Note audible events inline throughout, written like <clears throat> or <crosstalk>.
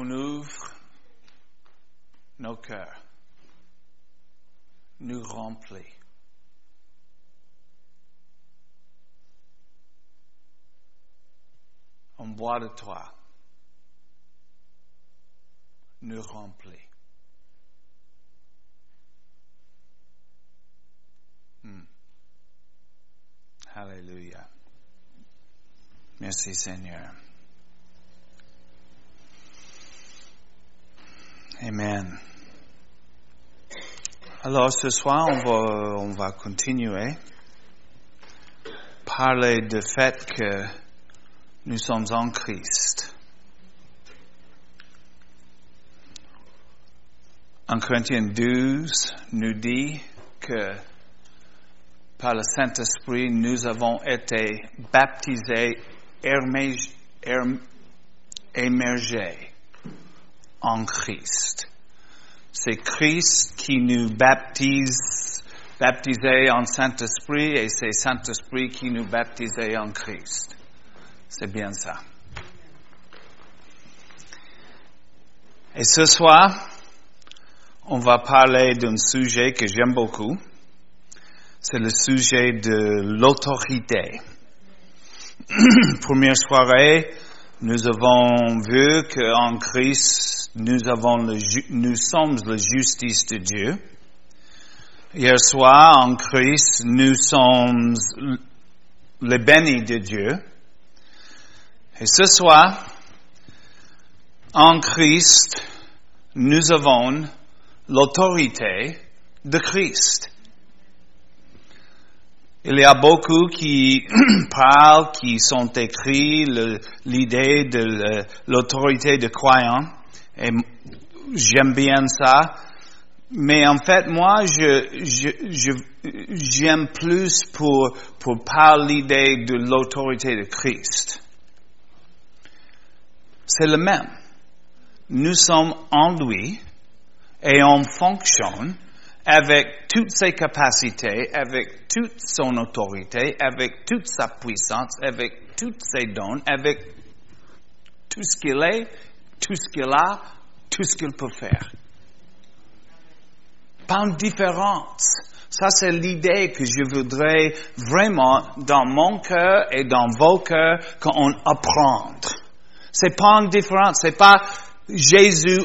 on ouvre nos cœurs, nous remplit. On boit de toi, nous remplit. Hmm. Alléluia. Merci Seigneur. Amen. Alors ce soir, on va, on va continuer. Parler du fait que nous sommes en Christ. En Corinthiens 12 nous dit que par le Saint-Esprit, nous avons été baptisés, émergés en Christ. C'est Christ qui nous baptise, baptisé en Saint-Esprit, et c'est Saint-Esprit qui nous baptise en Christ. C'est bien ça. Et ce soir, on va parler d'un sujet que j'aime beaucoup. C'est le sujet de l'autorité. <clears throat> Première soirée, nous avons vu qu'en Christ, nous, avons le, nous sommes la justice de Dieu. Hier soir, en Christ, nous sommes les bénis de Dieu. Et ce soir, en Christ, nous avons l'autorité de Christ. Il y a beaucoup qui <clears throat> parlent, qui sont écrits l'idée de l'autorité de croyant. Et j'aime bien ça. Mais en fait, moi, j'aime plus pour, pour l'idée de l'autorité de Christ. C'est le même. Nous sommes en lui et on fonctionne avec toutes ses capacités, avec toute son autorité, avec toute sa puissance, avec tous ses dons, avec tout ce qu'il est, tout ce qu'il a, tout ce qu'il peut faire. Pas une différence. Ça, c'est l'idée que je voudrais vraiment dans mon cœur et dans vos cœurs qu'on apprendre. C'est pas une différence. C'est pas Jésus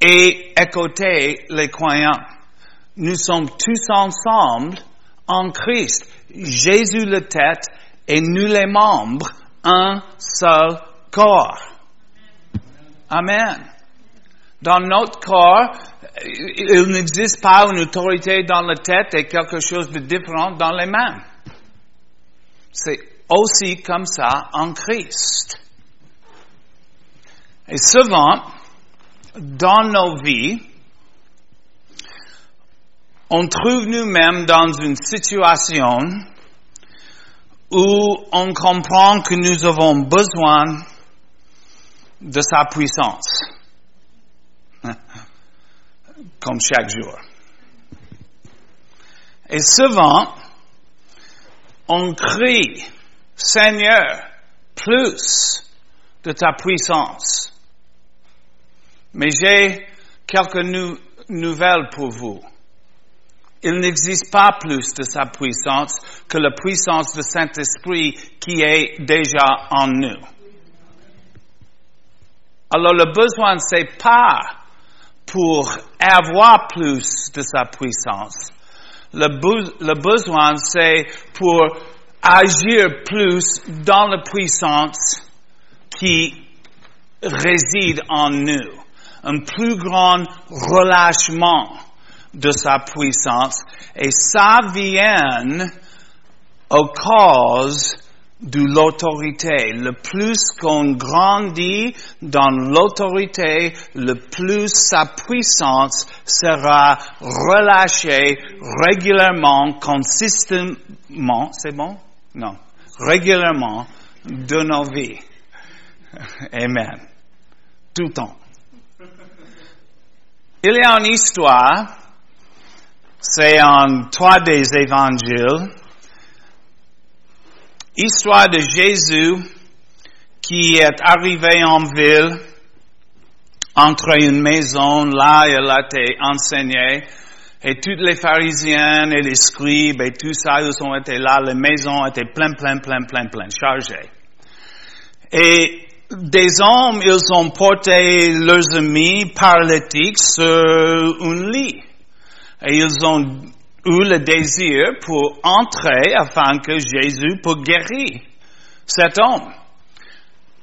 et écouter les croyants nous sommes tous ensemble en Christ. Jésus le tête et nous les membres, un seul corps. Amen. Dans notre corps, il n'existe pas une autorité dans la tête et quelque chose de différent dans les mains. C'est aussi comme ça en Christ. Et souvent, dans nos vies, on trouve nous-mêmes dans une situation où on comprend que nous avons besoin de sa puissance, <laughs> comme chaque jour. Et souvent, on crie, Seigneur, plus de ta puissance. Mais j'ai quelques nouvelles pour vous. Il n'existe pas plus de sa puissance que la puissance du Saint-Esprit qui est déjà en nous. Alors le besoin, c'est pas pour avoir plus de sa puissance. Le, le besoin, c'est pour agir plus dans la puissance qui réside en nous. Un plus grand relâchement de sa puissance et ça vient aux cause de l'autorité. Le plus qu'on grandit dans l'autorité, le plus sa puissance sera relâchée régulièrement, consistamment, c'est bon? Non. Régulièrement de nos vies. <laughs> Amen. Tout le temps. Il y a une histoire c'est en trois des évangiles, histoire de Jésus qui est arrivé en ville entre une maison, là, elle a été enseignée, et toutes les pharisiens et les scribes et tout ça, ils ont été là, les maisons étaient plein, plein, plein, plein, plein, chargées. Et des hommes, ils ont porté leurs amis paralytiques sur un lit. Et ils ont eu le désir pour entrer afin que Jésus puisse guérir cet homme.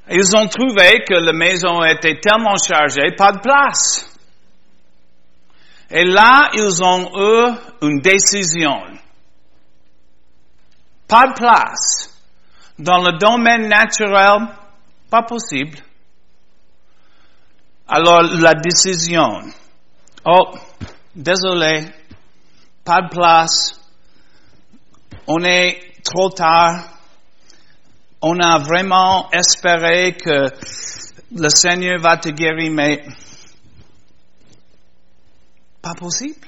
Ils ont trouvé que la maison était tellement chargée, pas de place. Et là, ils ont eu une décision. Pas de place. Dans le domaine naturel, pas possible. Alors, la décision. Oh, désolé, pas de place. On est trop tard. On a vraiment espéré que le Seigneur va te guérir, mais pas possible.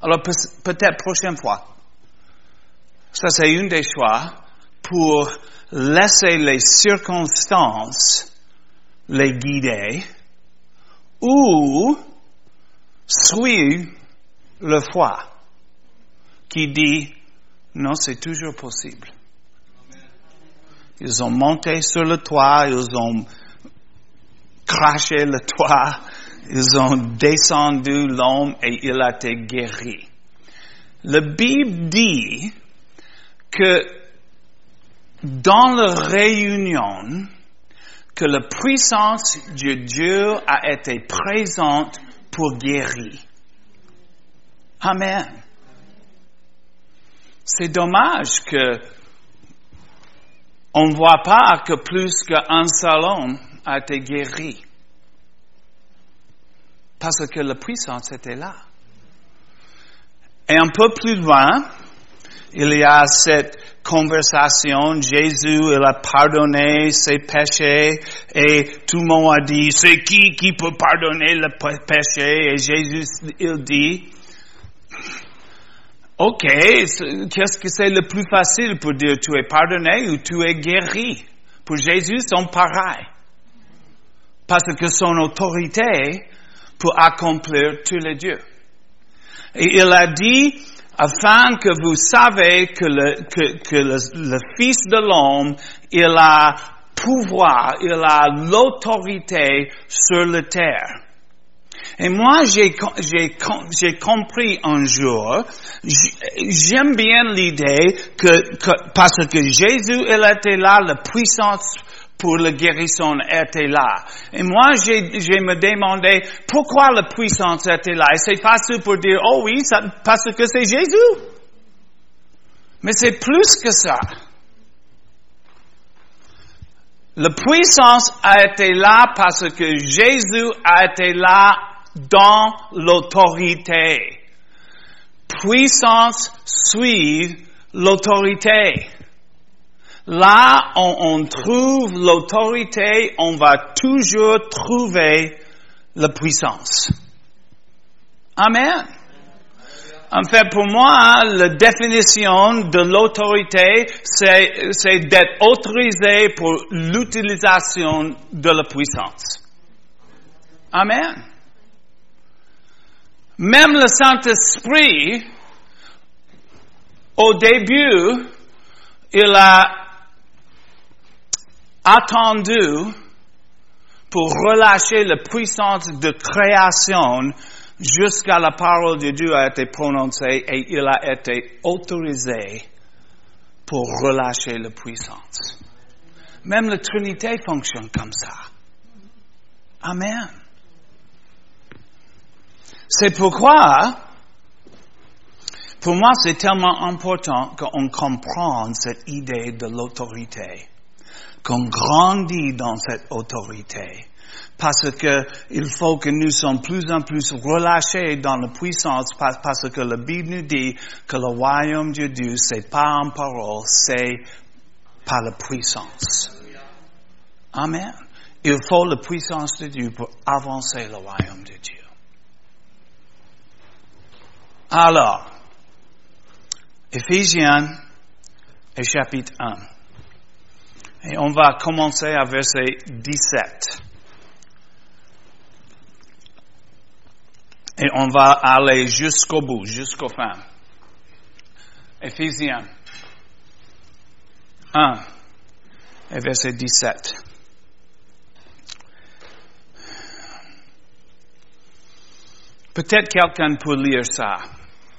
Alors peut-être prochaine fois. Ça, c'est une des choix pour laisser les circonstances les guider ou suivre le foi qui dit non, c'est toujours possible. Ils ont monté sur le toit, ils ont craché le toit, ils ont descendu l'homme et il a été guéri. La Bible dit que dans la réunion, que la puissance de Dieu a été présente pour guérir. Amen. C'est dommage que on ne voit pas que plus qu'un homme a été guéri. Parce que la puissance était là. Et un peu plus loin, il y a cette conversation, Jésus, il a pardonné ses péchés et tout le monde a dit, c'est qui qui peut pardonner le péché? Et Jésus, il dit, OK, qu'est-ce que c'est le plus facile pour dire tu es pardonné ou tu es guéri? Pour Jésus, sont pareils. Parce que son autorité pour accomplir tous les dieux. Et il a dit, afin que vous savez que le Fils de l'homme, il a pouvoir, il a l'autorité sur la terre. Et moi, j'ai, compris un jour, j'aime bien l'idée que, parce que Jésus, était là, la puissance pour la guérison était là. Et moi, j'ai, me demandé pourquoi la puissance était là. Et c'est facile pour dire, oh oui, parce que c'est Jésus. Mais c'est plus que ça. La puissance a été là parce que Jésus a été là dans l'autorité. Puissance suit l'autorité. Là, on, on trouve l'autorité, on va toujours trouver la puissance. Amen. En fait, pour moi, la définition de l'autorité, c'est d'être autorisé pour l'utilisation de la puissance. Amen. Même le Saint-Esprit, au début, il a attendu pour relâcher la puissance de création jusqu'à la parole de Dieu a été prononcée et il a été autorisé pour relâcher la puissance. Même la Trinité fonctionne comme ça. Amen. C'est pourquoi, pour moi, c'est tellement important qu'on comprenne cette idée de l'autorité qu'on grandit dans cette autorité. Parce que il faut que nous sommes plus en plus relâchés dans la puissance parce que la Bible nous dit que le royaume de Dieu c'est pas en parole, c'est par la puissance. Amen. Il faut la puissance de Dieu pour avancer le royaume de Dieu. Alors, Éphésiens et chapitre 1. Et on va commencer à verset 17. Et on va aller jusqu'au bout, jusqu'au fin. Éphésiens 1 et verset 17. Peut-être quelqu'un peut lire ça,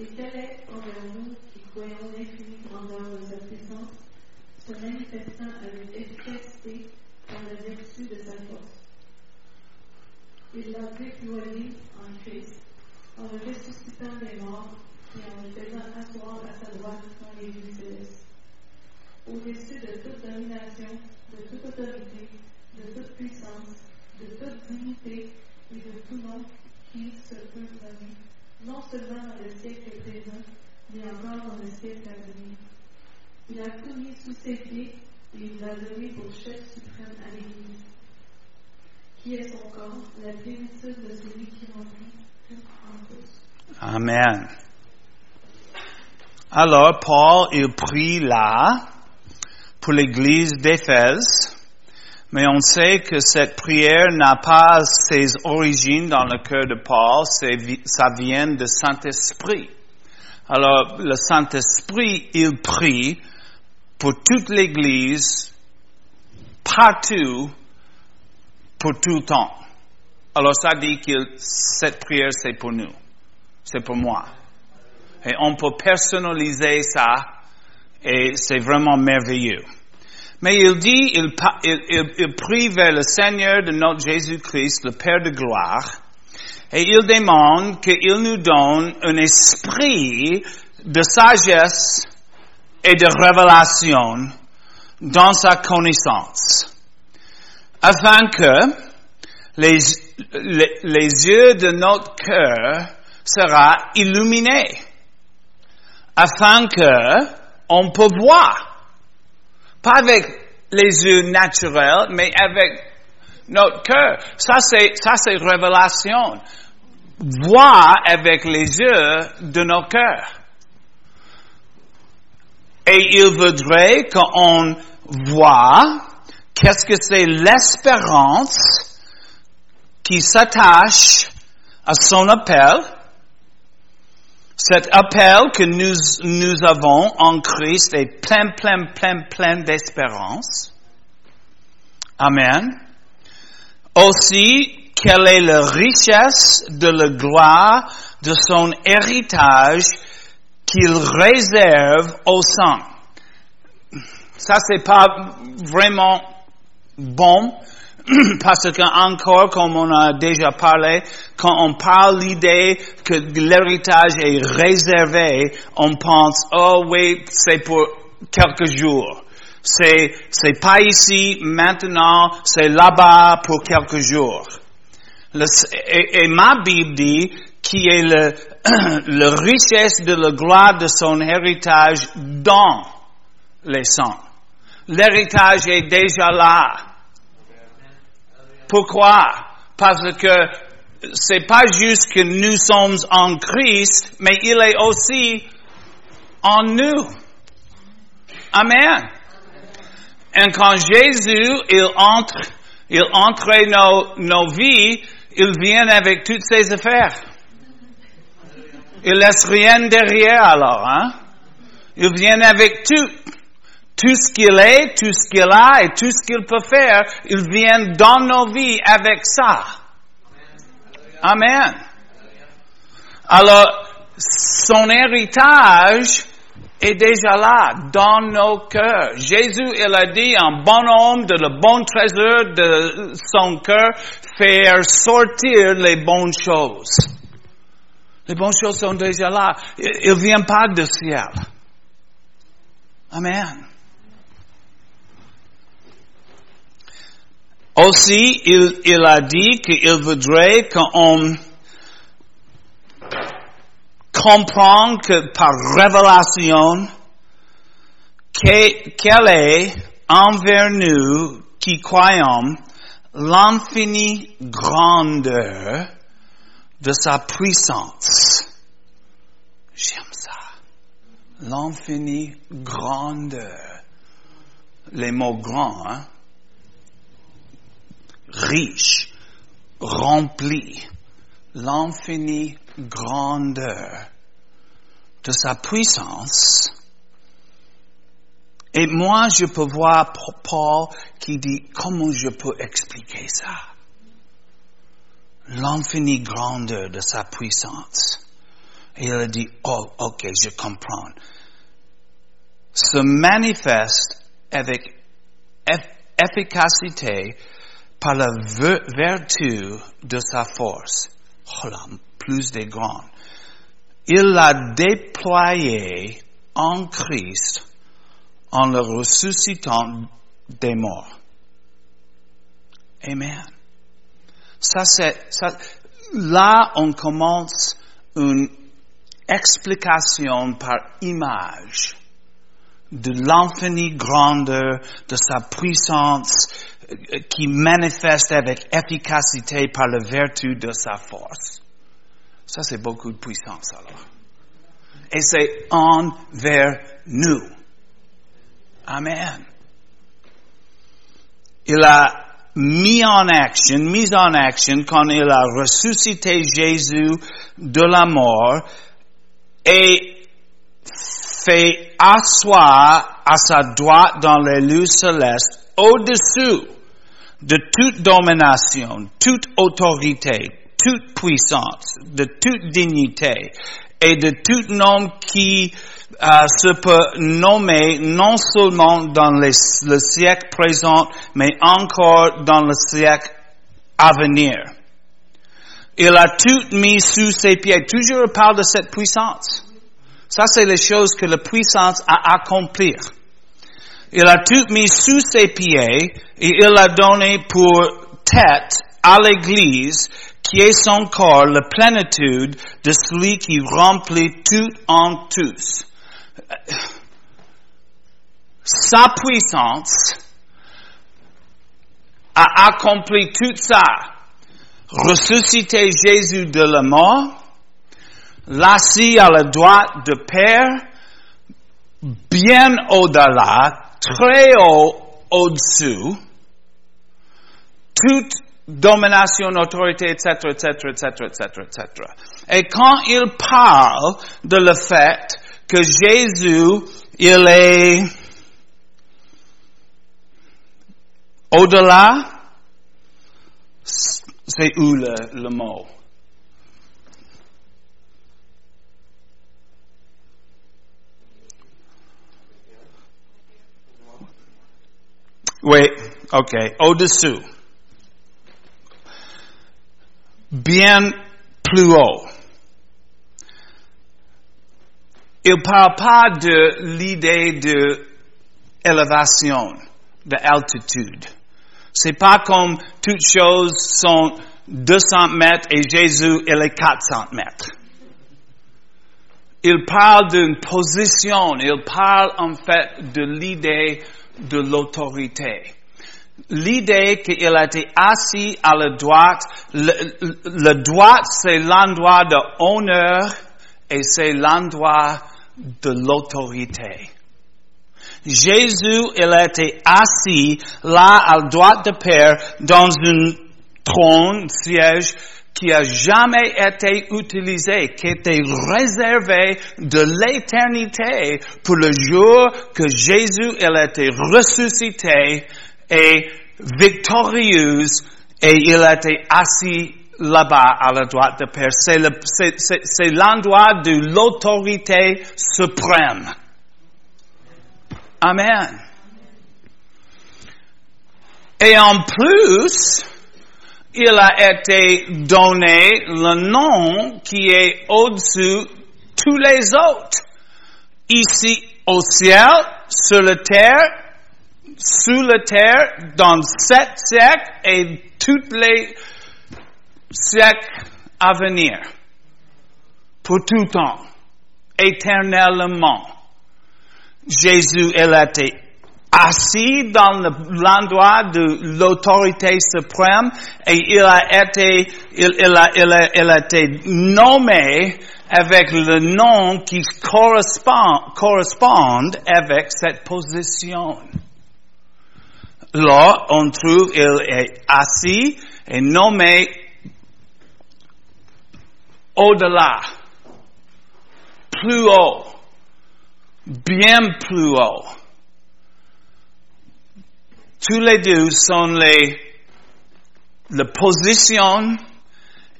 Et quelle est envers nous qui croyons l'infinie grandeur de sa puissance, se manifestant avec efficacité par la vertu de sa force. Il l'a déployé en Christ, en le ressuscitant des morts et en le faisant asseoir à sa droite dans les lieux célestes. Au-dessus de toute domination, de toute autorité, de toute puissance, de toute dignité et de tout nom qui se peut nommer, non seulement dans le siècle présent, mais encore dans le siècle à venir. Il a tout mis sous ses pieds et il l'a donné pour chef suprême à l'Église, qui est son corps, la plénitude de celui qui remplit tout en tous. Amen. Alors, Paul, il prie là pour l'église d'Éphèse, mais on sait que cette prière n'a pas ses origines dans le cœur de Paul, ça vient du Saint-Esprit. Alors, le Saint-Esprit, il prie pour toute l'église, partout, pour tout le temps. Alors, ça dit que cette prière, c'est pour nous. C'est pour moi. Et on peut personnaliser ça et c'est vraiment merveilleux. Mais il dit, il, il prie vers le Seigneur de notre Jésus-Christ, le Père de gloire, et il demande qu'il nous donne un esprit de sagesse et de révélation dans sa connaissance, afin que les, les, les yeux de notre cœur sera illuminés, afin que on peut voir, pas avec les yeux naturels, mais avec notre cœur. Ça c'est, ça c'est révélation. Voir avec les yeux de nos cœurs. Et il voudrait qu'on voit qu'est-ce que c'est l'espérance qui s'attache à son appel, cet appel que nous, nous avons en Christ est plein, plein, plein, plein d'espérance. Amen. Aussi, quelle est la richesse de la gloire de son héritage qu'il réserve aux saints? Ça, c'est pas vraiment bon, <clears throat> parce que encore, comme on a déjà parlé, quand on parle l'idée que l'héritage est réservé, on pense, oh oui, c'est pour quelques jours. C'est, c'est pas ici, maintenant, c'est là-bas pour quelques jours. Et, ma Bible dit qui est le, <clears throat> le richesse de la gloire de son héritage dans les saints. L'héritage est déjà là. Pourquoi? Parce que c'est pas juste que nous sommes en Christ, mais il est aussi en nous. Amen. Et quand Jésus, il entre, il entre nos, vies, il vient avec toutes ses affaires. Il laisse rien derrière alors, hein? Il vient avec tout. Tout ce qu'il est, tout ce qu'il a et tout ce qu'il peut faire, il vient dans nos vies avec ça. Amen. Alors, son héritage est déjà là, dans nos cœurs. Jésus, il a dit, un bon homme de le bon trésor de son cœur, faire sortir les bonnes choses. Les bonnes choses sont déjà là. Il ne vient pas du ciel. Amen. Aussi, il, a dit qu'il voudrait qu'on comprendre que par révélation, que- quelle est envers nous qui croyons l'infinie grandeur de sa puissance. J'aime ça. L'infinie grandeur. Les mots grands, hein? Riche, rempli. L'infinie grandeur de sa puissance. Et moi, je peux voir Paul qui dit, comment je peux expliquer ça? L'infinie grandeur de sa puissance. Et il dit, oh, ok, je comprends. Se manifeste avec eff- efficacité par la ver- vertu de sa force. Oh plus des grands. Il l'a déployé en Christ en le ressuscitant des morts. Amen. Ça c'est, là on commence une explication par image de l'infinie grandeur de sa puissance qui manifeste avec efficacité par la vertu de sa force. Ça c'est beaucoup de puissance alors. Et c'est envers nous. Amen. Il a mis en action, mis en action quand il a ressuscité Jésus de la mort et fait asseoir à sa droite dans les lieux célestes au-dessous de toute domination, toute autorité, toute puissance, de toute dignité et de tout nom qui euh, se peut nommer non seulement dans le siècle présent, mais encore dans le siècle à venir. Il a tout mis sous ses pieds. Toujours parle de cette puissance. Ça, c'est les choses que la puissance a accomplir. Il a tout mis sous ses pieds et il a donné pour tête à l'Église qui est son corps, la plénitude de celui qui remplit tout en tous. Sa puissance a accompli tout ça. Ressuscité Jésus de la mort, l'assis à la droite de Père, bien au-delà, très haut au-dessous, toute domination, autorité, etc., etc., etc., etc., etc. Et quand il parle de le fait que Jésus, il est au-delà, c'est où le, le mot? Oui, ok, au-dessous. Bien plus haut. Il parle pas de l'idée de élévation, de altitude. C'est pas comme toutes choses sont 200 mètres et Jésus, il est 400 mètres. Il parle d'une position, il parle en fait de l'idée de l'autorité. L'idée qu'il a été assis à la droite, le, droite c'est l'endroit de honneur et c'est l'endroit de l'autorité. Jésus, il a été assis là à la droite de Père dans un trône, siège qui a jamais été utilisé, qui était réservé de l'éternité pour le jour que Jésus, il été ressuscité et victorieux et il a été assis là-bas à la droite de Père. C'est l'endroit de l'autorité suprême. Amen. Et en plus, il a été donné le nom qui est au-dessus tous les autres. Ici au ciel, sur la terre, sous la terre, dans sept siècles et tous les siècles à venir. pour tout temps, éternellement. Jésus, il a été assis dans l'endroit de l'autorité suprême et il a été, il, a, il, a, il a été nommé avec le nom qui correspond, correspond avec cette position. Là, on trouve, il est assis et nommé au-delà, plus haut, bien plus haut. Tous les deux sont les, la position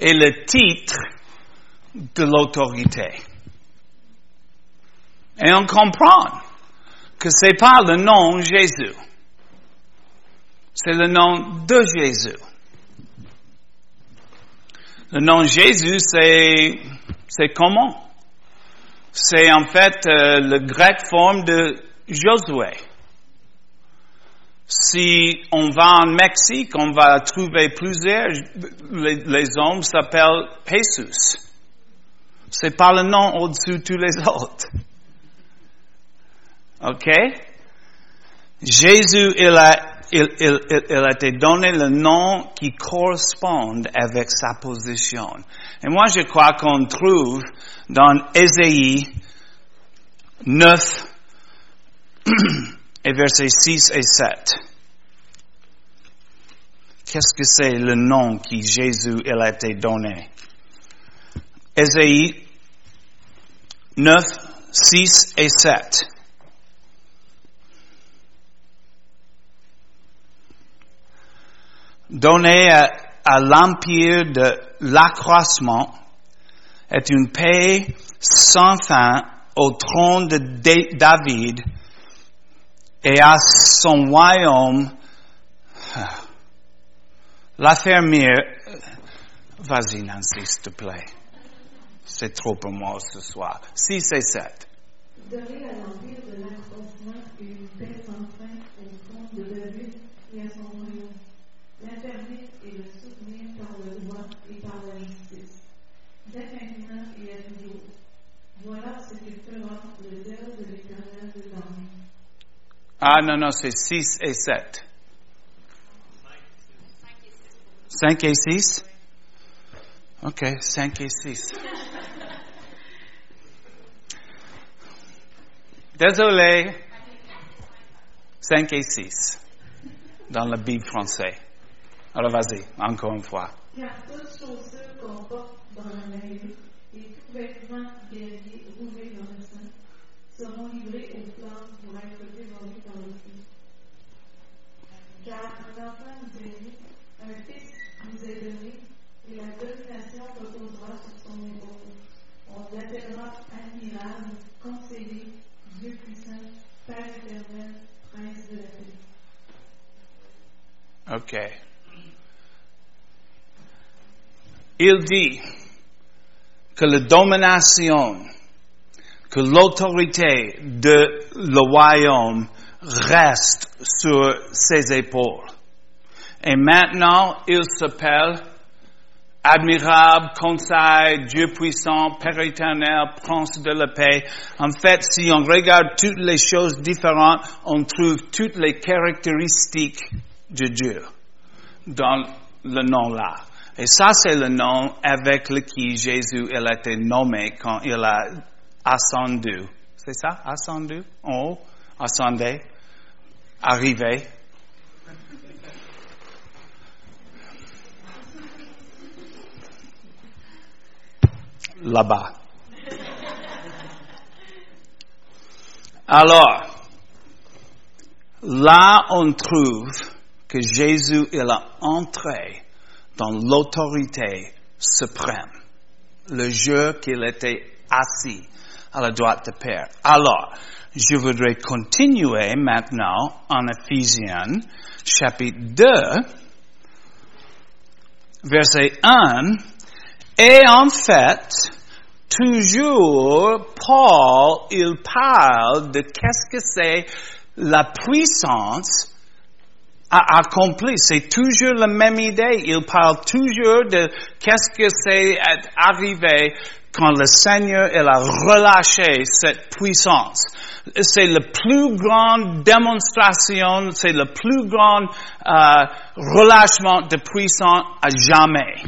et le titre de l'autorité. Et on comprend que c'est pas le nom Jésus. C'est le nom de Jésus. Le nom Jésus, c'est, comment? C'est en fait euh, le grec forme de Josué. Si on va en Mexique, on va trouver plusieurs, les, hommes s'appellent Jesus. C'est pas le nom au-dessus de tous les autres. OK? Jésus, il a, il, il, il, a été donné le nom qui correspond avec sa position. Et moi, je crois qu'on trouve dans Ésaïe 9 <clears throat> et versets 6 et 7. Qu'est-ce que c'est le nom qui Jésus a été donné? Ésaïe 9, 6 et 7. Donné à, à l'empire de l'accroissement est une paix sans fin au trône de David et à son royaume. <sighs> La fermière, vas-y Nancy, s'il te plaît. C'est trop pour moi ce soir. 6 et 7. Donner à l'empire de l'accroissement une paix sans fin au trône de David et à son royaume. L'affermir et le soutenir par le droit et par la justice. Dès maintenant et à toujours. Voilà ce que fera le zèle de l'éternel de l'armée. Ah non, non, c'est 6 et 7. 5 et 6? OK, 5 et 6. Désolé. 5 et 6 dans la Bible française. Alors vas-y, encore une fois. Car toutes choses qu'on porte dans la mêlée et tout vêtement Il dit que la domination, que l'autorité de le royaume reste sur ses épaules. Et maintenant, il s'appelle admirable, conseil, Dieu puissant, Père éternel, prince de la paix. En fait, si on regarde toutes les choses différentes, on trouve toutes les caractéristiques de Dieu dans le nom là. Et ça, c'est le nom avec lequel Jésus il a été nommé quand il a ascendu. C'est ça, ascendu? En haut, ascendé, arrivé? Là-bas. Alors, là on trouve que Jésus, il a entré dans l'autorité suprême, le jour qu'il était assis à la droite de Père. Alors, je voudrais continuer maintenant en Ephésiens, chapitre 2, verset 1, et en fait, toujours, Paul, il parle de qu'est-ce que c'est la puissance à accomplir. C'est toujours la même idée. Il parle toujours de qu'est-ce que c'est arrivé quand le Seigneur a relâché cette puissance. C'est la plus grande démonstration, c'est le plus grand euh, relâchement de puissance à jamais.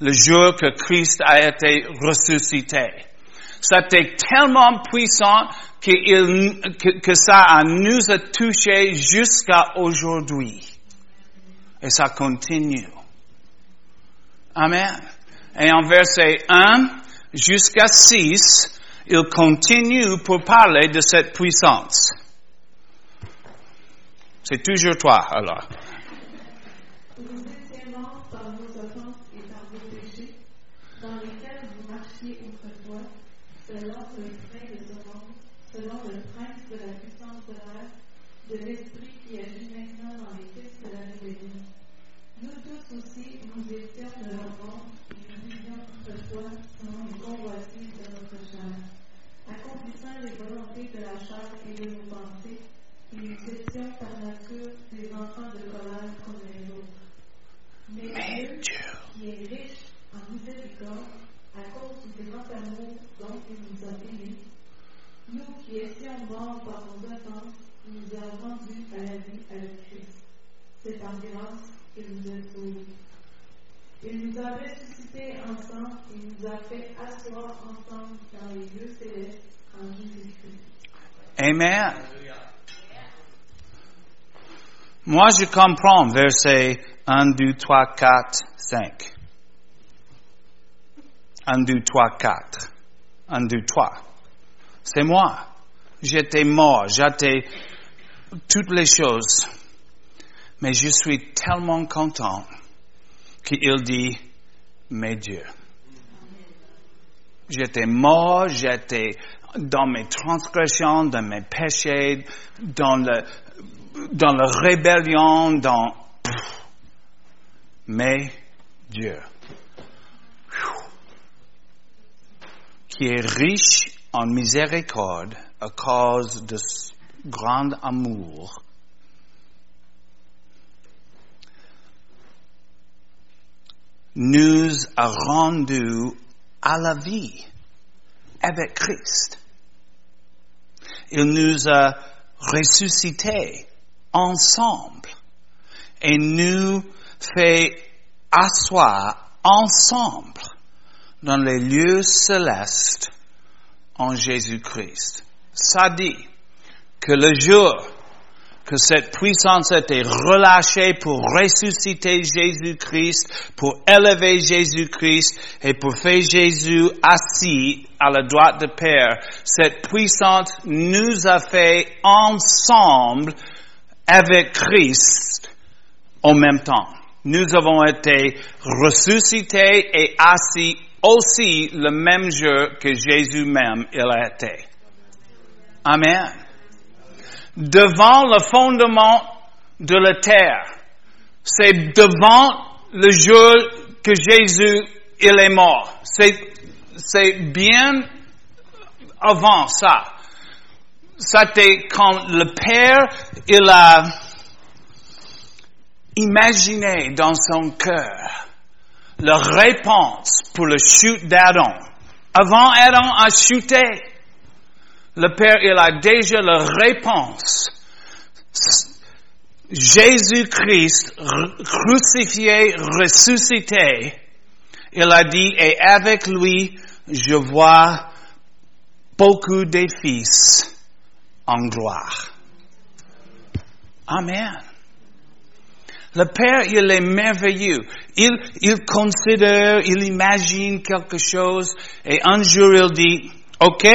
Le jour que Christ a été ressuscité. C'était tellement puissant que, ça nous a touché jusqu'à aujourd'hui. Et ça continue. Amen. Et en verset 1 jusqu'à 6, il continue pour parler de cette puissance. C'est toujours toi, alors. De l'esprit qui agit maintenant dans les fils de la rébellion. Nous tous aussi, nous étions de monde, et nous vivions autrefois selon les convoitises de notre chair, accomplissant les volontés de la chair et de nos pensées, et nous étions par nature des enfants de colère comme les autres. Mais Mais Dieu, qui est riche en miséricorde, à cause du grand amour dont il nous a aimés, nous qui étions morts par nos offenses, nous a rendus à la vie avec Christ. C'est par grâce qu'il nous a sauvés. Il nous a ressuscités ensemble et nous a fait asseoir ensemble dans les lieux célestes en Jésus-Christ. Amen. Moi, je comprends verset 1, 2, 3, 4, 5. 1, 2, 3, 4. 1, 2, 3. C'est moi. J'étais mort. J'étais toutes les choses. Mais je suis tellement content qu'il dit, mes dieux. J'étais mort, j'étais dans mes transgressions, dans mes péchés, dans le, dans la rébellion, dans, mais Dieu, qui est riche en miséricorde à cause de grand amour, nous a rendu à la vie avec Christ. Il nous a ressuscités ensemble et nous fait asseoir ensemble dans les lieux célestes en Jésus-Christ. Ça dit que le jour que cette puissance été relâchée pour ressusciter Jésus-Christ, pour élever Jésus-Christ et pour faire Jésus assis à la droite de Père. Cette puissance nous a fait ensemble avec Christ en même temps. Nous avons été ressuscités et assis aussi le même jour que Jésus même il a été. Amen devant le fondement de la terre. C'est devant le jour que Jésus il est mort. C'est, bien avant ça. C'était quand le Père il a imaginé dans son cœur la réponse pour le chute d'Adam. Avant Adam a chuté, le Père, il a déjà la réponse. Jésus-Christ, crucifié, ressuscité, il a dit, et avec lui, je vois beaucoup des fils en gloire. Amen. Le Père, il est merveilleux. Il, il considère, il imagine quelque chose, et un jour il dit, OK,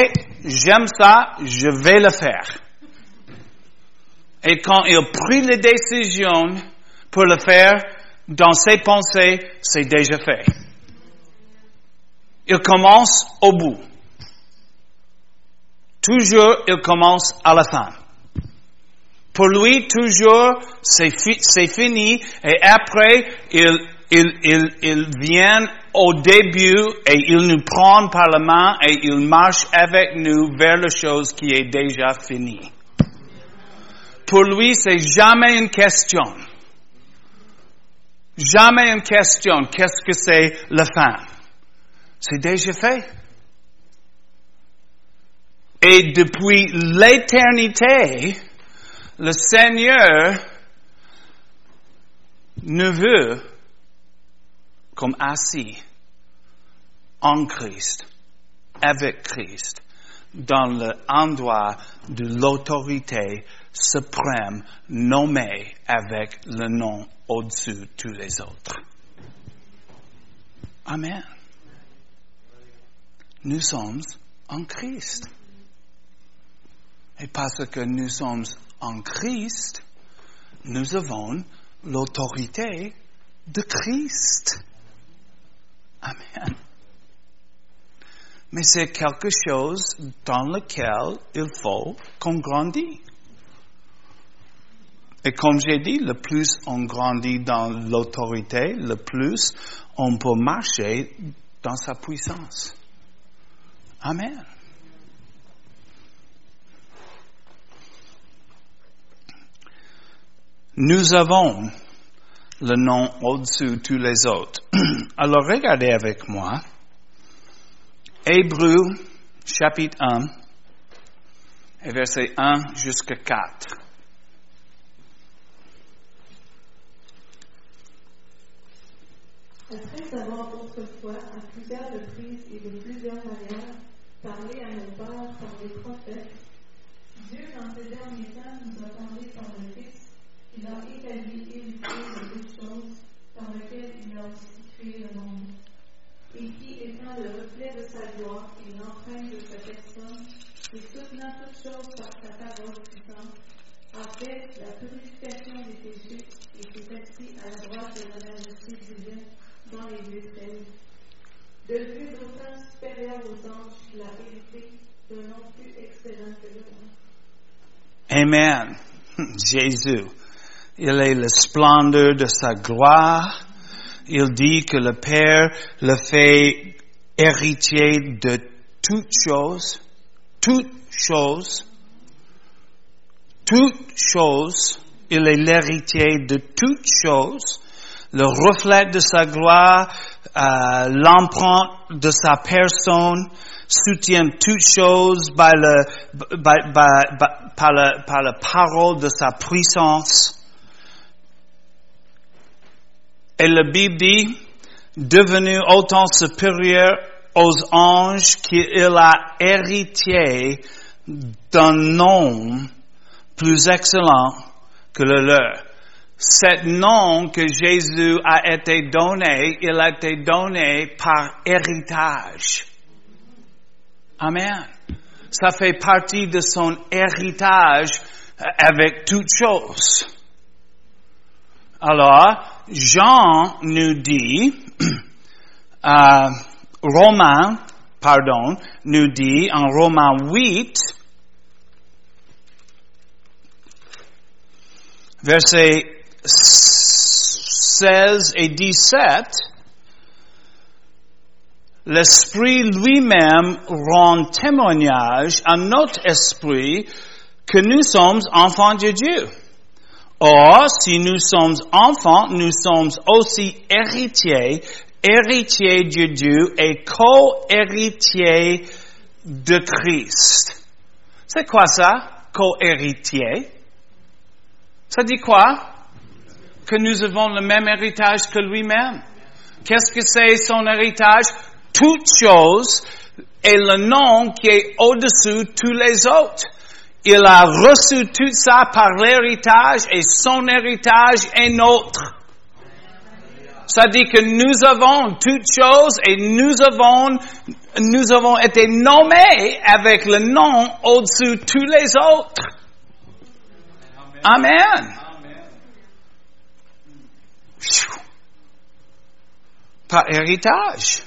j'aime ça, je vais le faire. Et quand il prit la décision pour le faire, dans ses pensées, c'est déjà fait. Il commence au bout. Toujours, il commence à la fin. Pour lui, toujours, c'est fini, et après, il, il, il, il vient au début et il nous prend par la main et il marche avec nous vers la chose qui est déjà finie. Pour lui, c'est jamais une question. Jamais une question. Qu'est-ce que c'est la fin? C'est déjà fait. Et depuis l'éternité, le Seigneur ne veut comme assis en Christ, avec Christ, dans l'endroit de l'autorité suprême nommée avec le nom au-dessus de tous les autres. Amen. Nous sommes en Christ. Et parce que nous sommes en Christ, nous avons l'autorité de Christ. Amen. Mais c'est quelque chose dans lequel il faut qu'on grandisse. Et comme j'ai dit, le plus on grandit dans l'autorité, le plus on peut marcher dans sa puissance. Amen. Nous avons le nom au-dessus de tous les autres. <clears throat> Alors regardez avec moi. Hébreu chapitre 1 et verset 1 jusqu'à 4. Après avoir autrefois, à plusieurs reprises et de plusieurs manières, parlé à nos pères par les prophètes, Dieu, dans ces derniers temps, nous a parlé par le Fils, qu'il a établi et hérité de toutes choses, par lequel il a aussi créé le monde, et qui, étant le reflet de sa gloire et l'empreinte de sa personne, et choses par sa parole puissante, fait la purification des péchés s'est assis à la droite de la majesté divine dans les lieux très De vue d'autant supérieur aux anges, il a hérité d'un nom plus excellent que le monde. Amen. <laughs> Jésus. Il est le splendeur de sa gloire. Il dit que le Père le fait héritier de toutes choses, toutes choses, toutes choses. Il est l'héritier de toutes choses, le reflet de sa gloire, euh, l'empreinte de sa personne, soutient toutes choses par, le, par, le- la parole de sa puissance. Et la Bible dit, devenu autant supérieur aux anges qu'il a hérité d'un nom plus excellent que le leur. Cet nom que Jésus a été donné, il a été donné par héritage. Amen. Ça fait partie de son héritage avec toutes choses. Alors, Jean nous dit, <clears throat> euh, Romain, pardon, nous dit en Romains 8, versets 16 et 17, L'Esprit lui-même rend témoignage à notre esprit que nous sommes enfants de Dieu. Or, si nous sommes enfants, nous sommes aussi héritiers, héritiers de Dieu et co-héritiers de Christ. C'est quoi ça, co-héritier? Ça dit quoi? Que nous avons le même héritage que lui-même. Qu'est-ce que c'est son héritage? Toute chose est le nom qui est au-dessus de tous les autres. Il a reçu tout ça par l'héritage et son héritage est nôtre. Ça dit que nous avons toutes choses et nous avons, nous avons été nommés avec le nom au-dessus de tous les autres. Amen. Par héritage.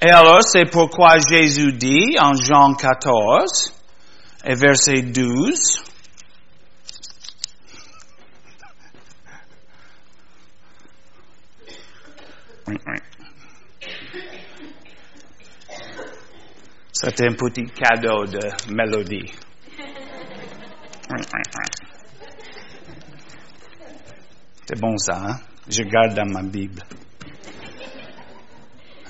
Et alors, c'est pourquoi Jésus dit en Jean 14 et verset 12, C'est un petit cadeau de mélodie. C'est bon ça, hein? Je garde dans ma Bible.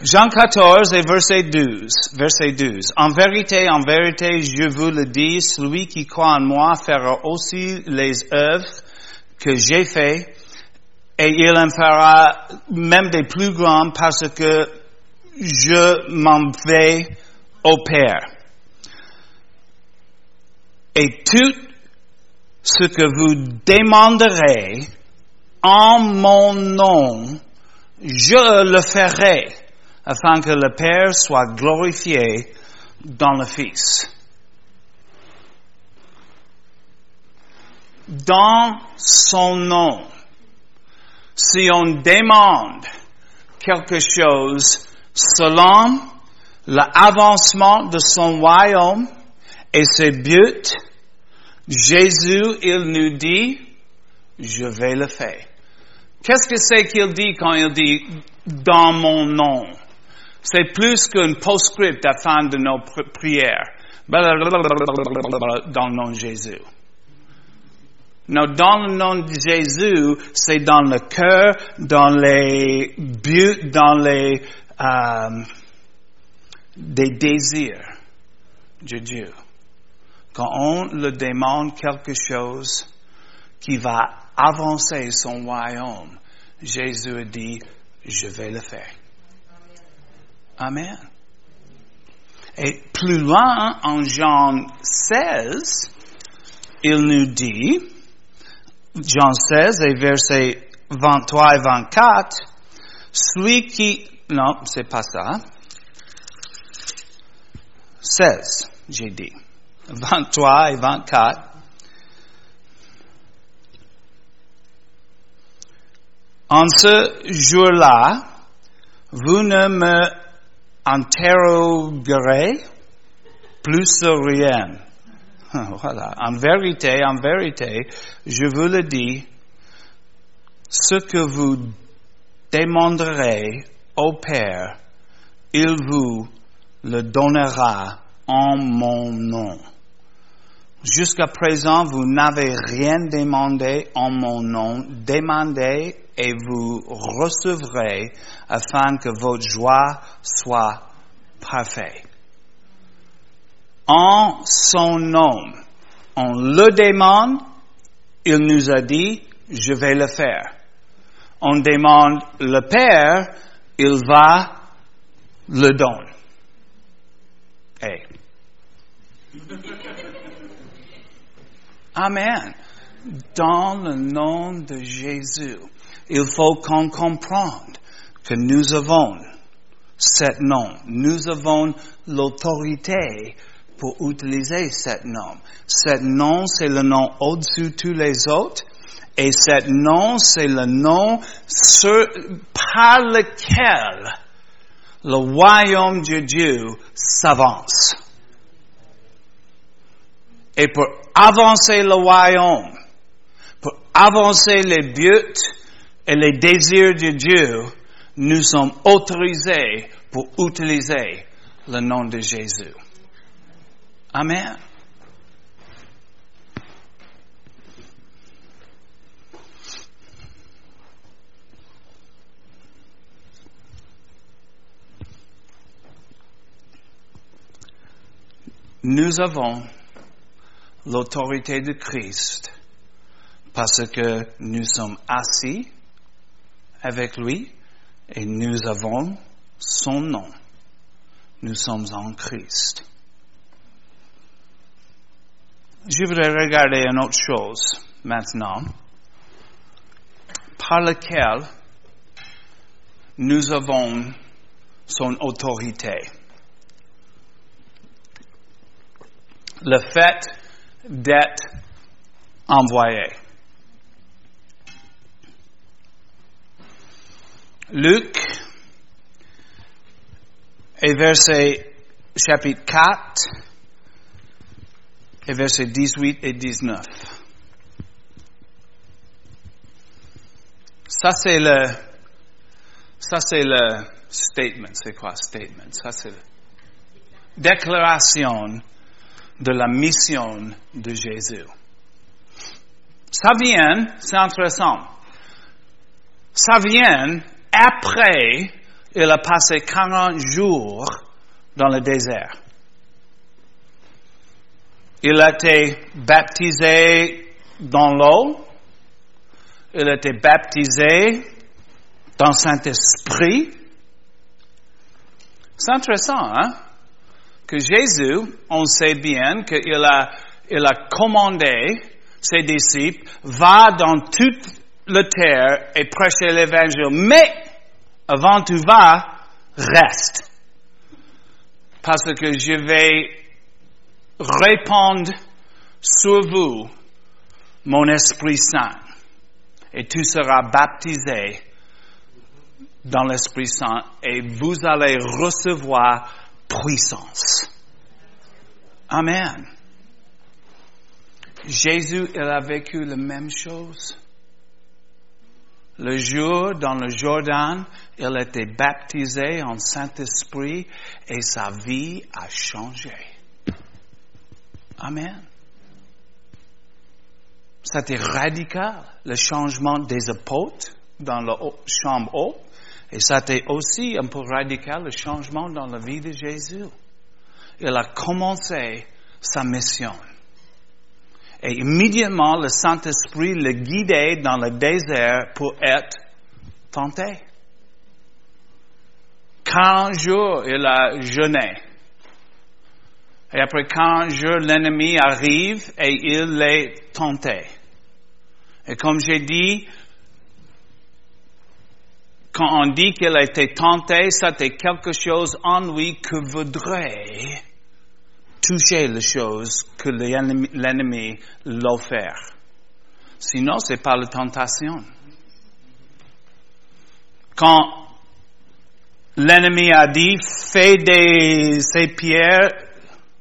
Jean 14 et verset 12, verset 12. En vérité, en vérité, je vous le dis, celui qui croit en moi fera aussi les œuvres que j'ai fait et il en fera même des plus grands parce que je m'en vais au Père. Et tout ce que vous demanderez en mon nom, je le ferai afin que le Père soit glorifié dans le Fils. Dans son nom, si on demande quelque chose selon l'avancement de son royaume et ses buts, Jésus, il nous dit, je vais le faire. Qu'est-ce que c'est qu'il dit quand il dit dans mon nom? C'est plus qu'un postscript à la fin de nos prières. Dans le nom de Jésus. Non, dans le nom de Jésus, c'est dans le cœur, dans les buts, dans les euh, des désirs de Dieu. Quand on le demande quelque chose qui va avancer son royaume, Jésus dit, je vais le faire. Amen. Et plus loin, en Jean 16, il nous dit, Jean 16 et versets 23 et 24, celui qui, non, c'est pas ça. 16, j'ai dit. 23 et 24. En ce jour-là, vous ne me interrogerez plus rien. <laughs> Voilà. En vérité, en vérité, je vous le dis, ce que vous demanderez au Père, il vous le donnera en mon nom. Jusqu'à présent, vous n'avez rien demandé en mon nom. Demandez et vous recevrez afin que votre joie soit parfaite. En son nom, on le demande, il nous a dit, je vais le faire. On demande le Père, il va le donner. Hey. Amen. Dans le nom de Jésus, il faut qu'on comprenne que nous avons cet nom. Nous avons l'autorité pour utiliser cet nom. Cet nom, c'est le nom au-dessus de tous les autres. Et cet nom, c'est le nom par lequel le royaume de Dieu s'avance. Et pour avancer le royaume, pour avancer les buts et les désirs de Dieu, nous sommes autorisés pour utiliser le nom de Jésus. Amen. Nous avons l'autorité de Christ parce que nous sommes assis avec lui et nous avons son nom. Nous sommes en Christ. Je voudrais regarder une autre chose maintenant, par laquelle nous avons son autorité. le fait d'être envoyé. Luc et verset chapitre 4 et verset 18 et 19. Ça c'est le ça c'est le statement, c'est quoi statement? Ça c'est la déclaration de la mission de Jésus. Ça vient, c'est intéressant, ça vient après il a passé 40 jours dans le désert. Il a été baptisé dans l'eau. Il a été baptisé dans Saint-Esprit. C'est intéressant, hein? Que Jésus, on sait bien qu'il a, il a commandé ses disciples, va dans toute la terre et prêcher l'évangile. Mais, avant tu vas, reste. Parce que je vais répandre sur vous mon Esprit Saint. Et tu seras baptisé dans l'Esprit Saint et vous allez recevoir puissance. Amen. Jésus, il a vécu la même chose. Le jour dans le Jordan, il été baptisé en Saint-Esprit et sa vie a changé. Amen. C'était radical, le changement des apôtres dans la chambre haute. Et c'était aussi un peu radical, le changement dans la vie de Jésus. Il a commencé sa mission. Et immédiatement, le Saint-Esprit le guidait dans le désert pour être tenté. 40 jours, il a jeûné. Et après 40 jours, l'ennemi arrive et il est tenté. Et comme j'ai dit, quand on dit qu'il a été tenté, c'était quelque chose en lui que voudrait toucher les choses que l'ennemi l'offre. Sinon, c'est pas la tentation. Quand l'ennemi a dit, fais des, ces pierres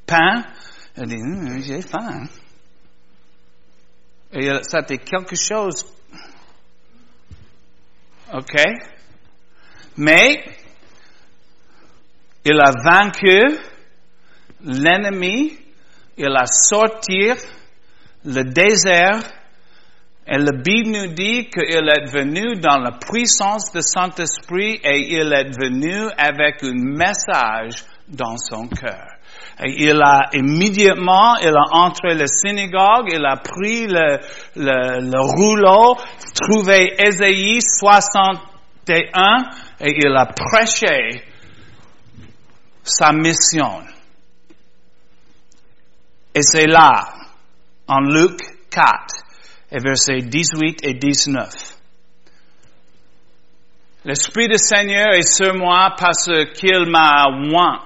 pain, a dit, hum, j'ai faim. Et c'était quelque chose. OK? Mais, il a vaincu l'ennemi, il a sorti le désert, et la Bible nous dit qu'il est venu dans la puissance du Saint-Esprit et il est venu avec un message dans son cœur. Et il a immédiatement, il a entré la synagogue, il a pris le, le, le rouleau, trouvé Ésaïe 61 et il a prêché sa mission. Et c'est là, en Luc 4, et versets 18 et 19. L'Esprit du Seigneur est sur moi parce qu'il m'a oint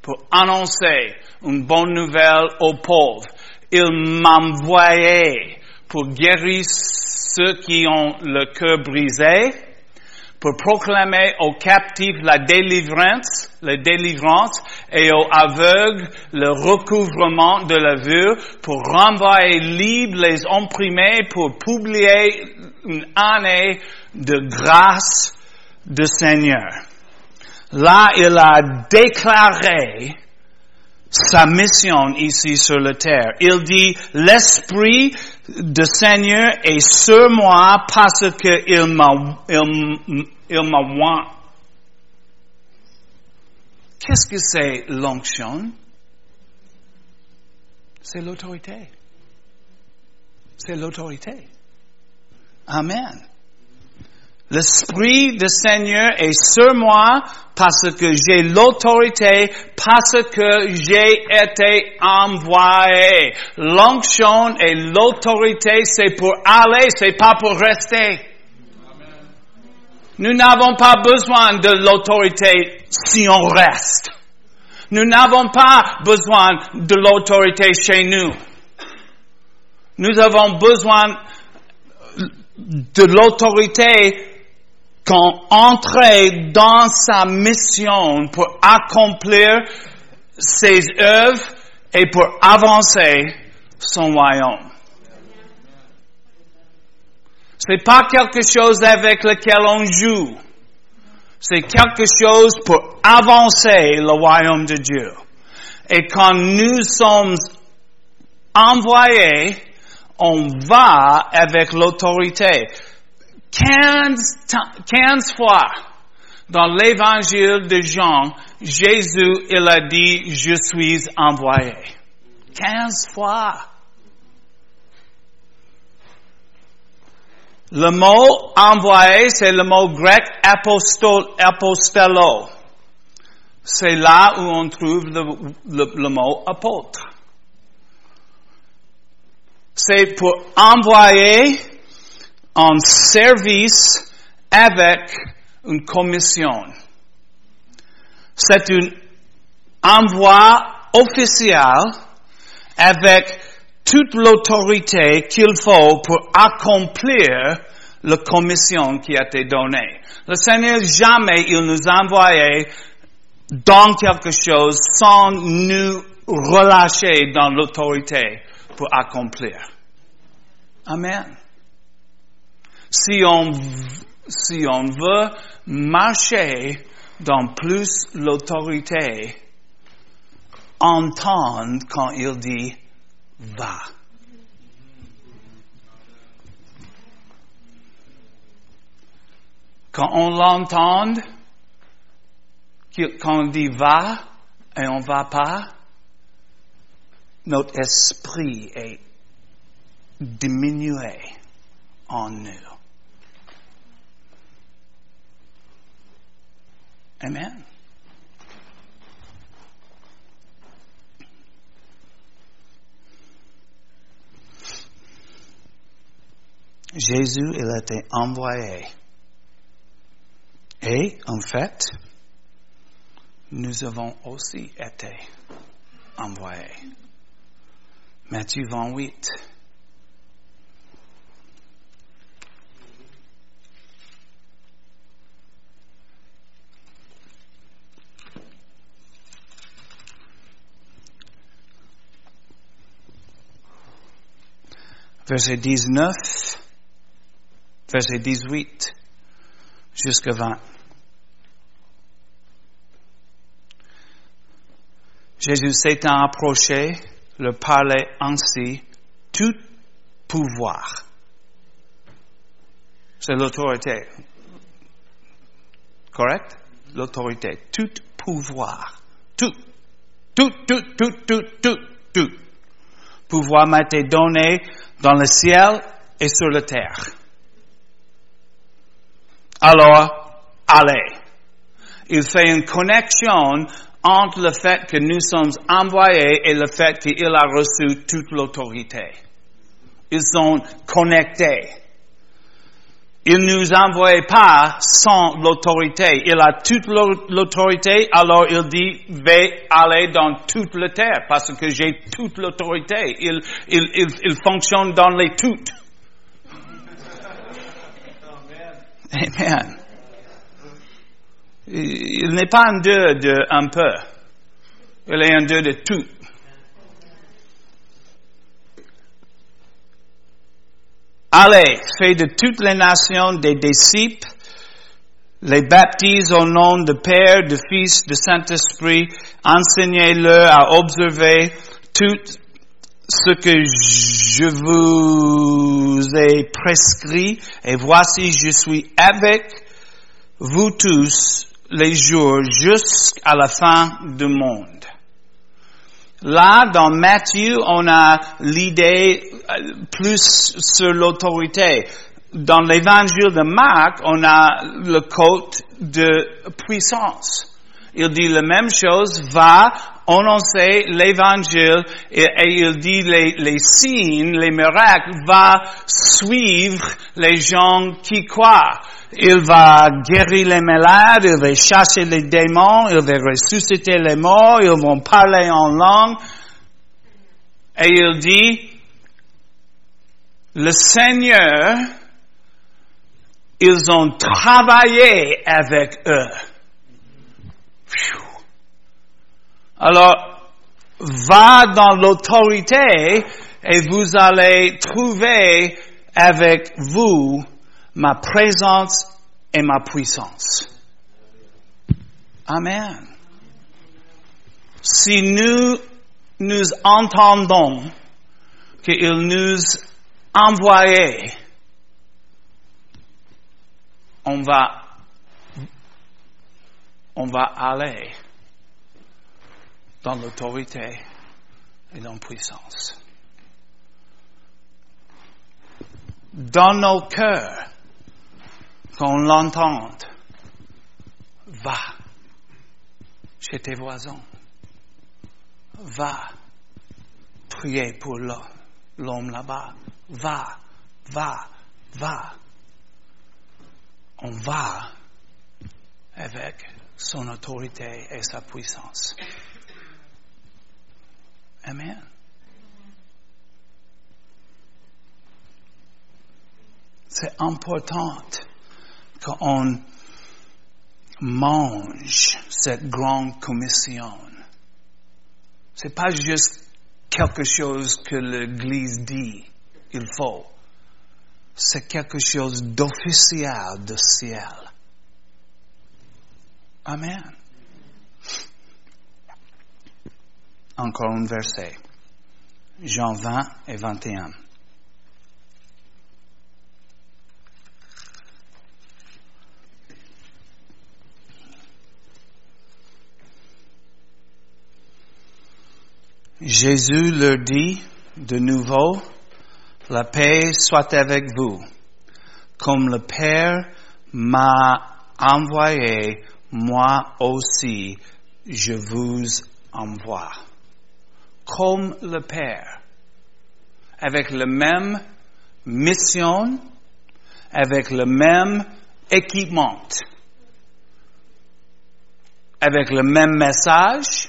pour annoncer une bonne nouvelle aux pauvres. Il m'a envoyé pour guérir ceux qui ont le cœur brisé, pour proclamer aux captifs la délivrance, la délivrance et aux aveugles le recouvrement de la vue, pour renvoyer libres les opprimés, pour publier une année de grâce du Seigneur. Là, il a déclaré sa mission ici sur la terre. Il dit, l'Esprit du Seigneur est sur moi parce qu'il m'a, il, il m'a Qu'est-ce que c'est l'onction? C'est l'autorité. C'est l'autorité. Amen. L'Esprit du Seigneur est sur moi parce que j'ai l'autorité, parce que j'ai été envoyé. L'onction et l'autorité, c'est pour aller, c'est pas pour rester. Nous n'avons pas besoin de l'autorité si on reste. Nous n'avons pas besoin de l'autorité chez nous. Nous avons besoin de l'autorité quand entrer dans sa mission pour accomplir ses œuvres et pour avancer son royaume. C'est pas quelque chose avec lequel on joue. C'est quelque chose pour avancer le royaume de Dieu. Et quand nous sommes envoyés, on va avec l'autorité. 15, 15 fois Dans l'évangile de Jean, Jésus, il a dit, je suis envoyé. Quinze fois. Le mot envoyé, c'est le mot grec apostol, apostello. C'est là où on trouve le mot apôtre. C'est pour envoyer en service avec une commission. C'est un envoi officiel avec toute l'autorité qu'il faut pour accomplir la commission qui a été donnée. Le Seigneur jamais il nous envoyait dans quelque chose sans nous relâcher dans l'autorité pour accomplir. Amen. Si on, si on veut marcher dans plus l'autorité, entendre quand il dit va. Quand on l'entend, quand on dit va et on va pas, notre esprit est diminué en nous. Amen. Jésus, il a été envoyé. Et, en fait, nous avons aussi été envoyés. Matthieu 28. Verset 19 verset 18 jusqu'à 20. Jésus s'étant approché, le parlait ainsi, tout pouvoir. C'est l'autorité. Correct? L'autorité. Tout pouvoir. Tout. Tout, tout, tout, tout, tout, tout. Pouvoir m'a été donné dans le ciel et sur la terre alors allez. Il fait une connexion entre le fait que nous sommes envoyés et le fait qu'il a reçu toute l'autorité. Ils sont connectés. Il ne nous envoie pas sans l'autorité. Il a toute l'autorité, alors il dit, vais aller dans toute la terre parce que j'ai toute l'autorité. Il, il, il, il fonctionne dans les toutes. Amen. Il n'est pas un Dieu de un peu. Il est un Dieu de tout. Allez, faites de toutes les nations des disciples, les baptise au nom de Père, de Fils, de Saint-Esprit, enseignez-leur à observer toutes ce que je vous ai prescrit, et voici je suis avec vous tous les jours jusqu'à la fin du monde. Là, dans Matthieu, on a l'idée euh, plus sur l'autorité. Dans l'évangile de Marc, on a le côté de puissance. Il dit la même chose, va annoncer l'évangile et, il dit les, signes, les miracles, va suivre les gens qui croient. Il va guérir les malades, il va chasser les démons, il va ressusciter les morts, ils vont parler en langue. Et il dit, le Seigneur, ils ont travaillé avec eux. Alors, va dans l'autorité et vous allez trouver avec vous ma présence et ma puissance. Amen. Si nous nous entendons qu'il nous envoie, on va on va aller dans l'autorité et dans la puissance. Dans nos cœurs, quand on l'entend, va chez tes voisins, va prier pour l'homme là-bas, va, va, va. On va avec son autorité et sa puissance. Amen. C'est important qu'on mange cette grande commission. C'est pas juste quelque chose que l'Église dit, il faut. C'est quelque chose d'officiel de ciel. Amen. Encore un verset. Jean 20 et 21. Jésus leur dit de nouveau, la paix soit avec vous. Comme le Père m'a envoyé, moi aussi, je vous envoie. Comme le Père. Avec la même mission, avec le même équipement, avec le même message,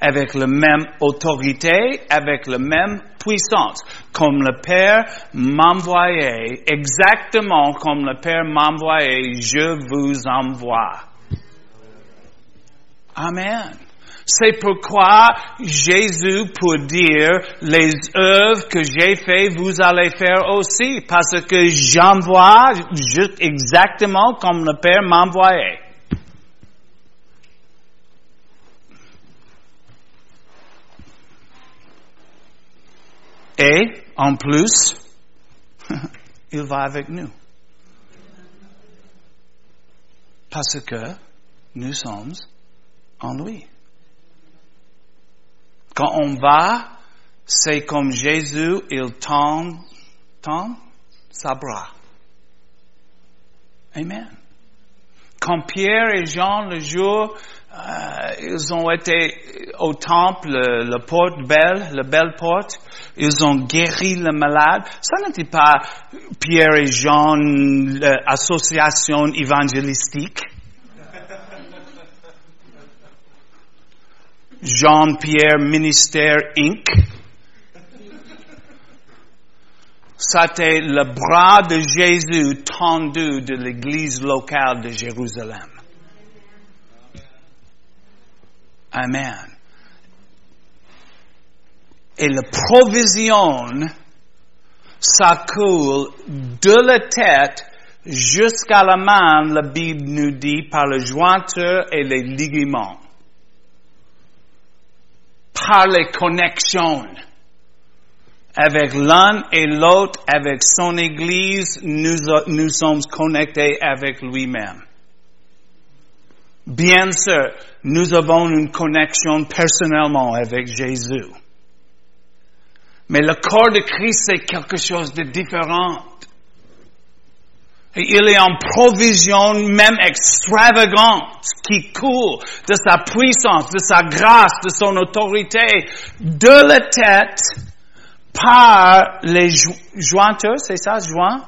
avec la même autorité, avec la même puissance. Comme le Père m'envoyait, exactement comme le Père m'envoyait, je vous envoie. Amen. C'est pourquoi Jésus peut dire, les œuvres que j'ai faites, vous allez faire aussi, parce que j'envoie exactement comme le Père m'envoyait. Et, en plus, <laughs> il va avec nous. Parce que nous sommes en lui. Quand on va, c'est comme Jésus, il tend, tend sa bras. Amen. Quand Pierre et Jean, le jour, euh, ils ont été au temple, la porte belle, la belle porte, ils ont guéri le malade. Ça n'était pas Pierre et Jean, l'association évangélistique. Jean-Pierre Ministère Inc. C'était le bras de Jésus tendu de l'église locale de Jérusalem. Amen et la provision, ça coule de la tête jusqu'à la main, la Bible nous dit, par le jointure et les ligaments. Par les connexions avec l'un et l'autre, avec son Église, nous, nous sommes connectés avec lui-même. Bien sûr, nous avons une connexion personnellement avec Jésus. Mais le corps de Christ, c'est quelque chose de différent. Et il est en provision même extravagante qui coule de sa puissance, de sa grâce, de son autorité, de la tête par les jointures, c'est ça, joints?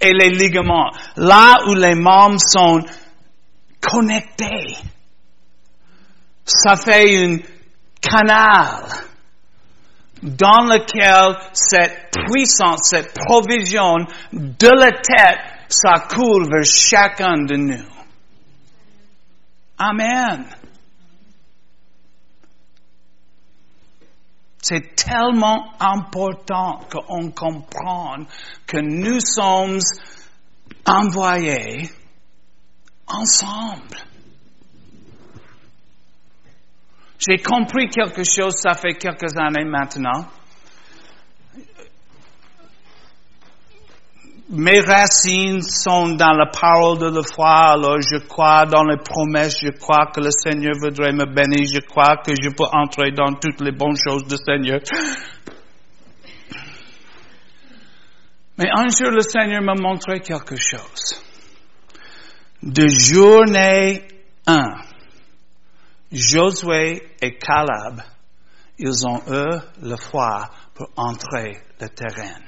Et les ligaments. Là où les membres sont connectés. Ça fait un canal dans lequel cette puissance, cette provision de la tête, ça coule vers chacun de nous. Amen. C'est tellement important qu'on comprenne que nous sommes envoyés ensemble. J'ai compris quelque chose, ça fait quelques années maintenant. mes racines sont dans la parole de la foi, alors je crois dans les promesses, je crois que le Seigneur voudrait me bénir, je crois que je peux entrer dans toutes les bonnes choses du Seigneur. Mais un jour, le Seigneur m'a montré quelque chose. De journée 1, Josué et Caleb, ils ont eu la foi pour entrer le terrain.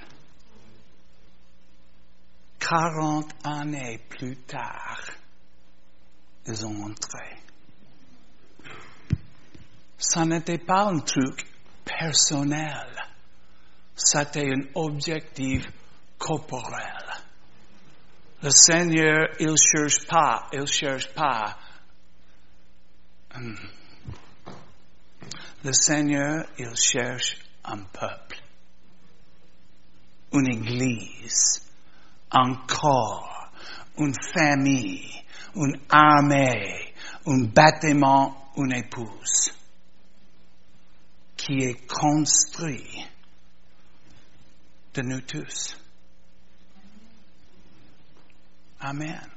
40 années plus tard, ils ont entré. Ça n'était pas un truc personnel. C'était un objectif corporel. Le Seigneur, il cherche pas, il cherche pas. Hmm. Le Seigneur, il cherche un peuple, une église un corps, une famille, une armée, un bâtiment, une épouse qui est construit de nous tous. Amen.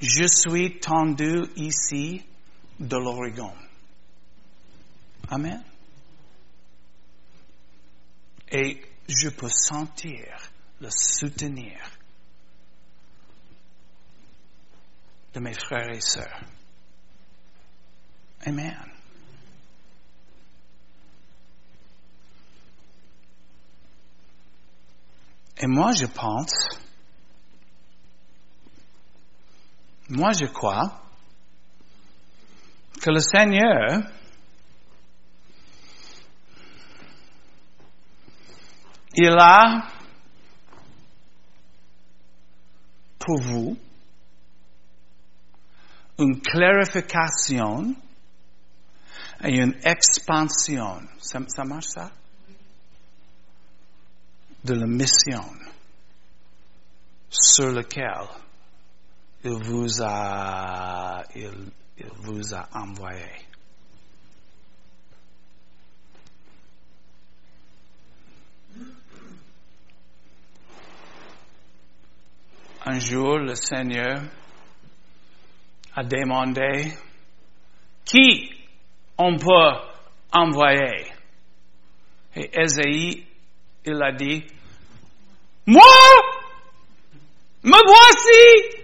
Je suis tendu ici de l'Oregon. Amen. Et je peux sentir le soutenir de mes frères et sœurs. Amen. Et moi, je pense, moi, je crois que le Seigneur il a pour vous une clarification et une expansion. Ça, ça marche ça? De la mission sur laquelle il vous a, il, vous a envoyé. un jour, le Seigneur a demandé qui on peut envoyer? Et Esaïe, il a dit, moi, me voici.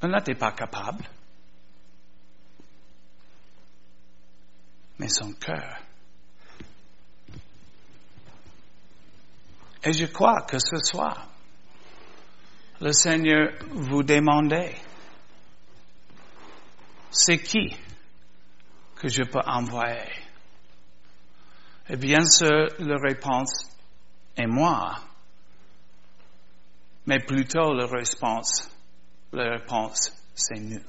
Elle n'était pas capable. Mais son cœur Et je crois que ce soir, le Seigneur vous demandait, c'est qui que je peux envoyer? Et bien sûr, la réponse est moi, mais plutôt la réponse, la réponse, c'est nous.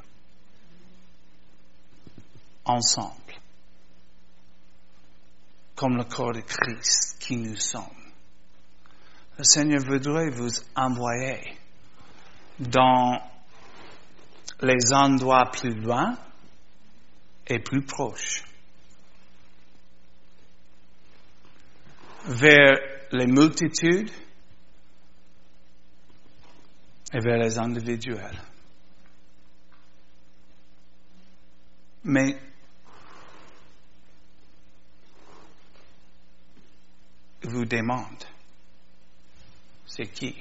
Ensemble. Comme le corps de Christ qui nous sommes le Seigneur voudrait vous envoyer dans les endroits plus loin et plus proches, vers les multitudes et vers les individuels. Mais vous demande c'est qui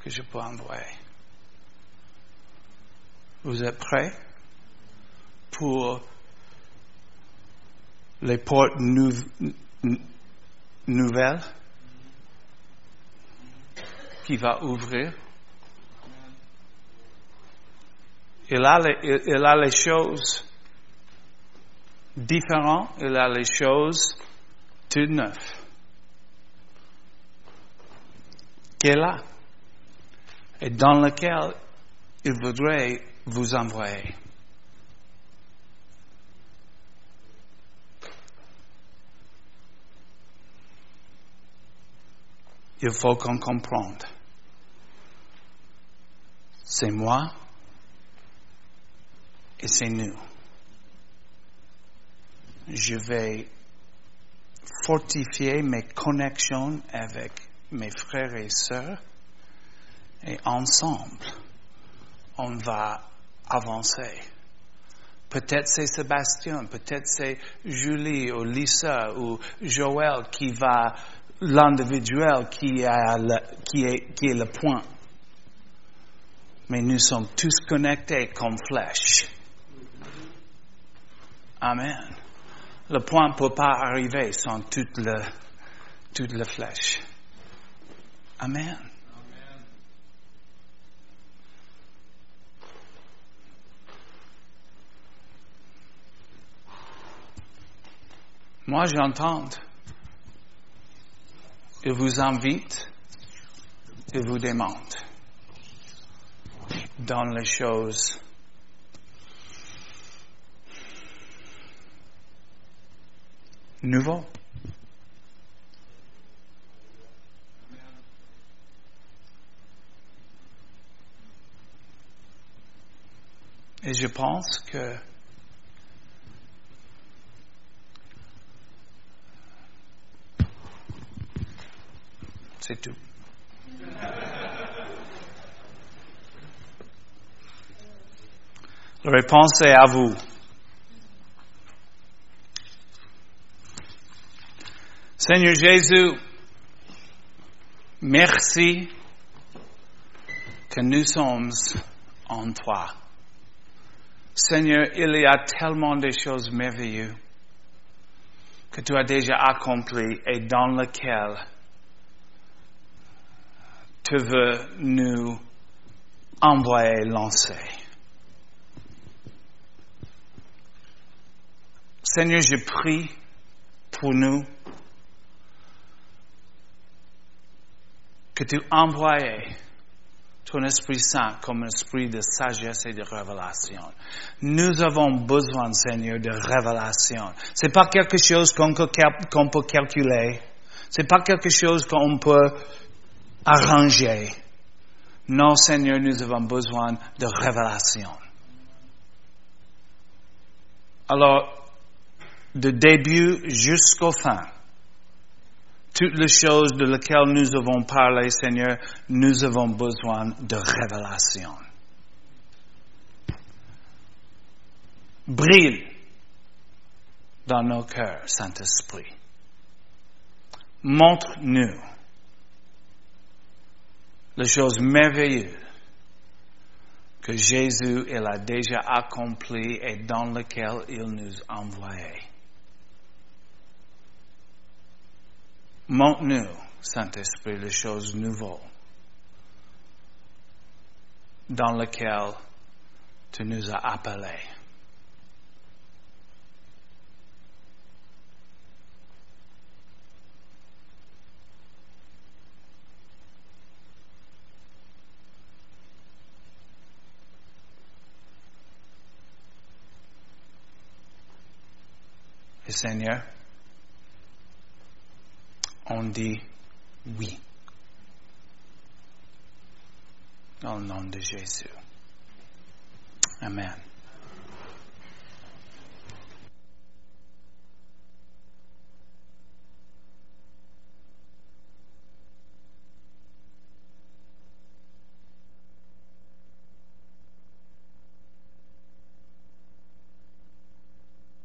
que je peux envoyer? Vous êtes prêts pour les portes nouvelles qui va ouvrir? Il a, les, choses différentes, il a les choses toutes neuves. est là et dans lequel il voudrait vous envoyer. Il faut qu'on comprenne. C'est moi et c'est nous. Je vais fortifier mes connexions avec mes frères et sœurs et ensemble, on va avancer. Peut-être c'est Sébastien, peut-être c'est Julie ou Lisa ou Joël qui va, l'individuel qui, est, le point. Mais nous sommes tous connectés comme flèches. Amen. Le point ne peut pas arriver sans toute la flèche. Amen. Moi, j'entends. Il vous invite, il vous demande dans les choses nouveau. Et je pense que c'est tout. La réponse est à vous. Seigneur Jésus, merci que nous sommes en toi. Seigneur, il y a tellement de choses merveilleuses que tu as déjà accomplies et dans lesquelles tu veux nous envoyer lancer. Seigneur, je prie pour nous que tu envoies ton Esprit Saint comme un esprit de sagesse et de révélation. Nous avons besoin, Seigneur, de révélation. C'est pas quelque chose qu'on peut, calculer. C'est pas quelque chose qu'on peut arranger. Non, Seigneur, nous avons besoin de révélation. Alors, de début jusqu'au fin, toutes les choses de lesquelles nous avons parlé, Seigneur, nous avons besoin de révélation. Brille dans nos cœurs, Saint-Esprit. Montre-nous les choses merveilleuses que Jésus il a déjà accomplies et dans lesquelles il nous a envoyés. Montre-nous, Saint-Esprit, les choses nouvelles dans lesquelles tu nous as appelés. Et on dit oui. Dans le nom de Jésus. Amen.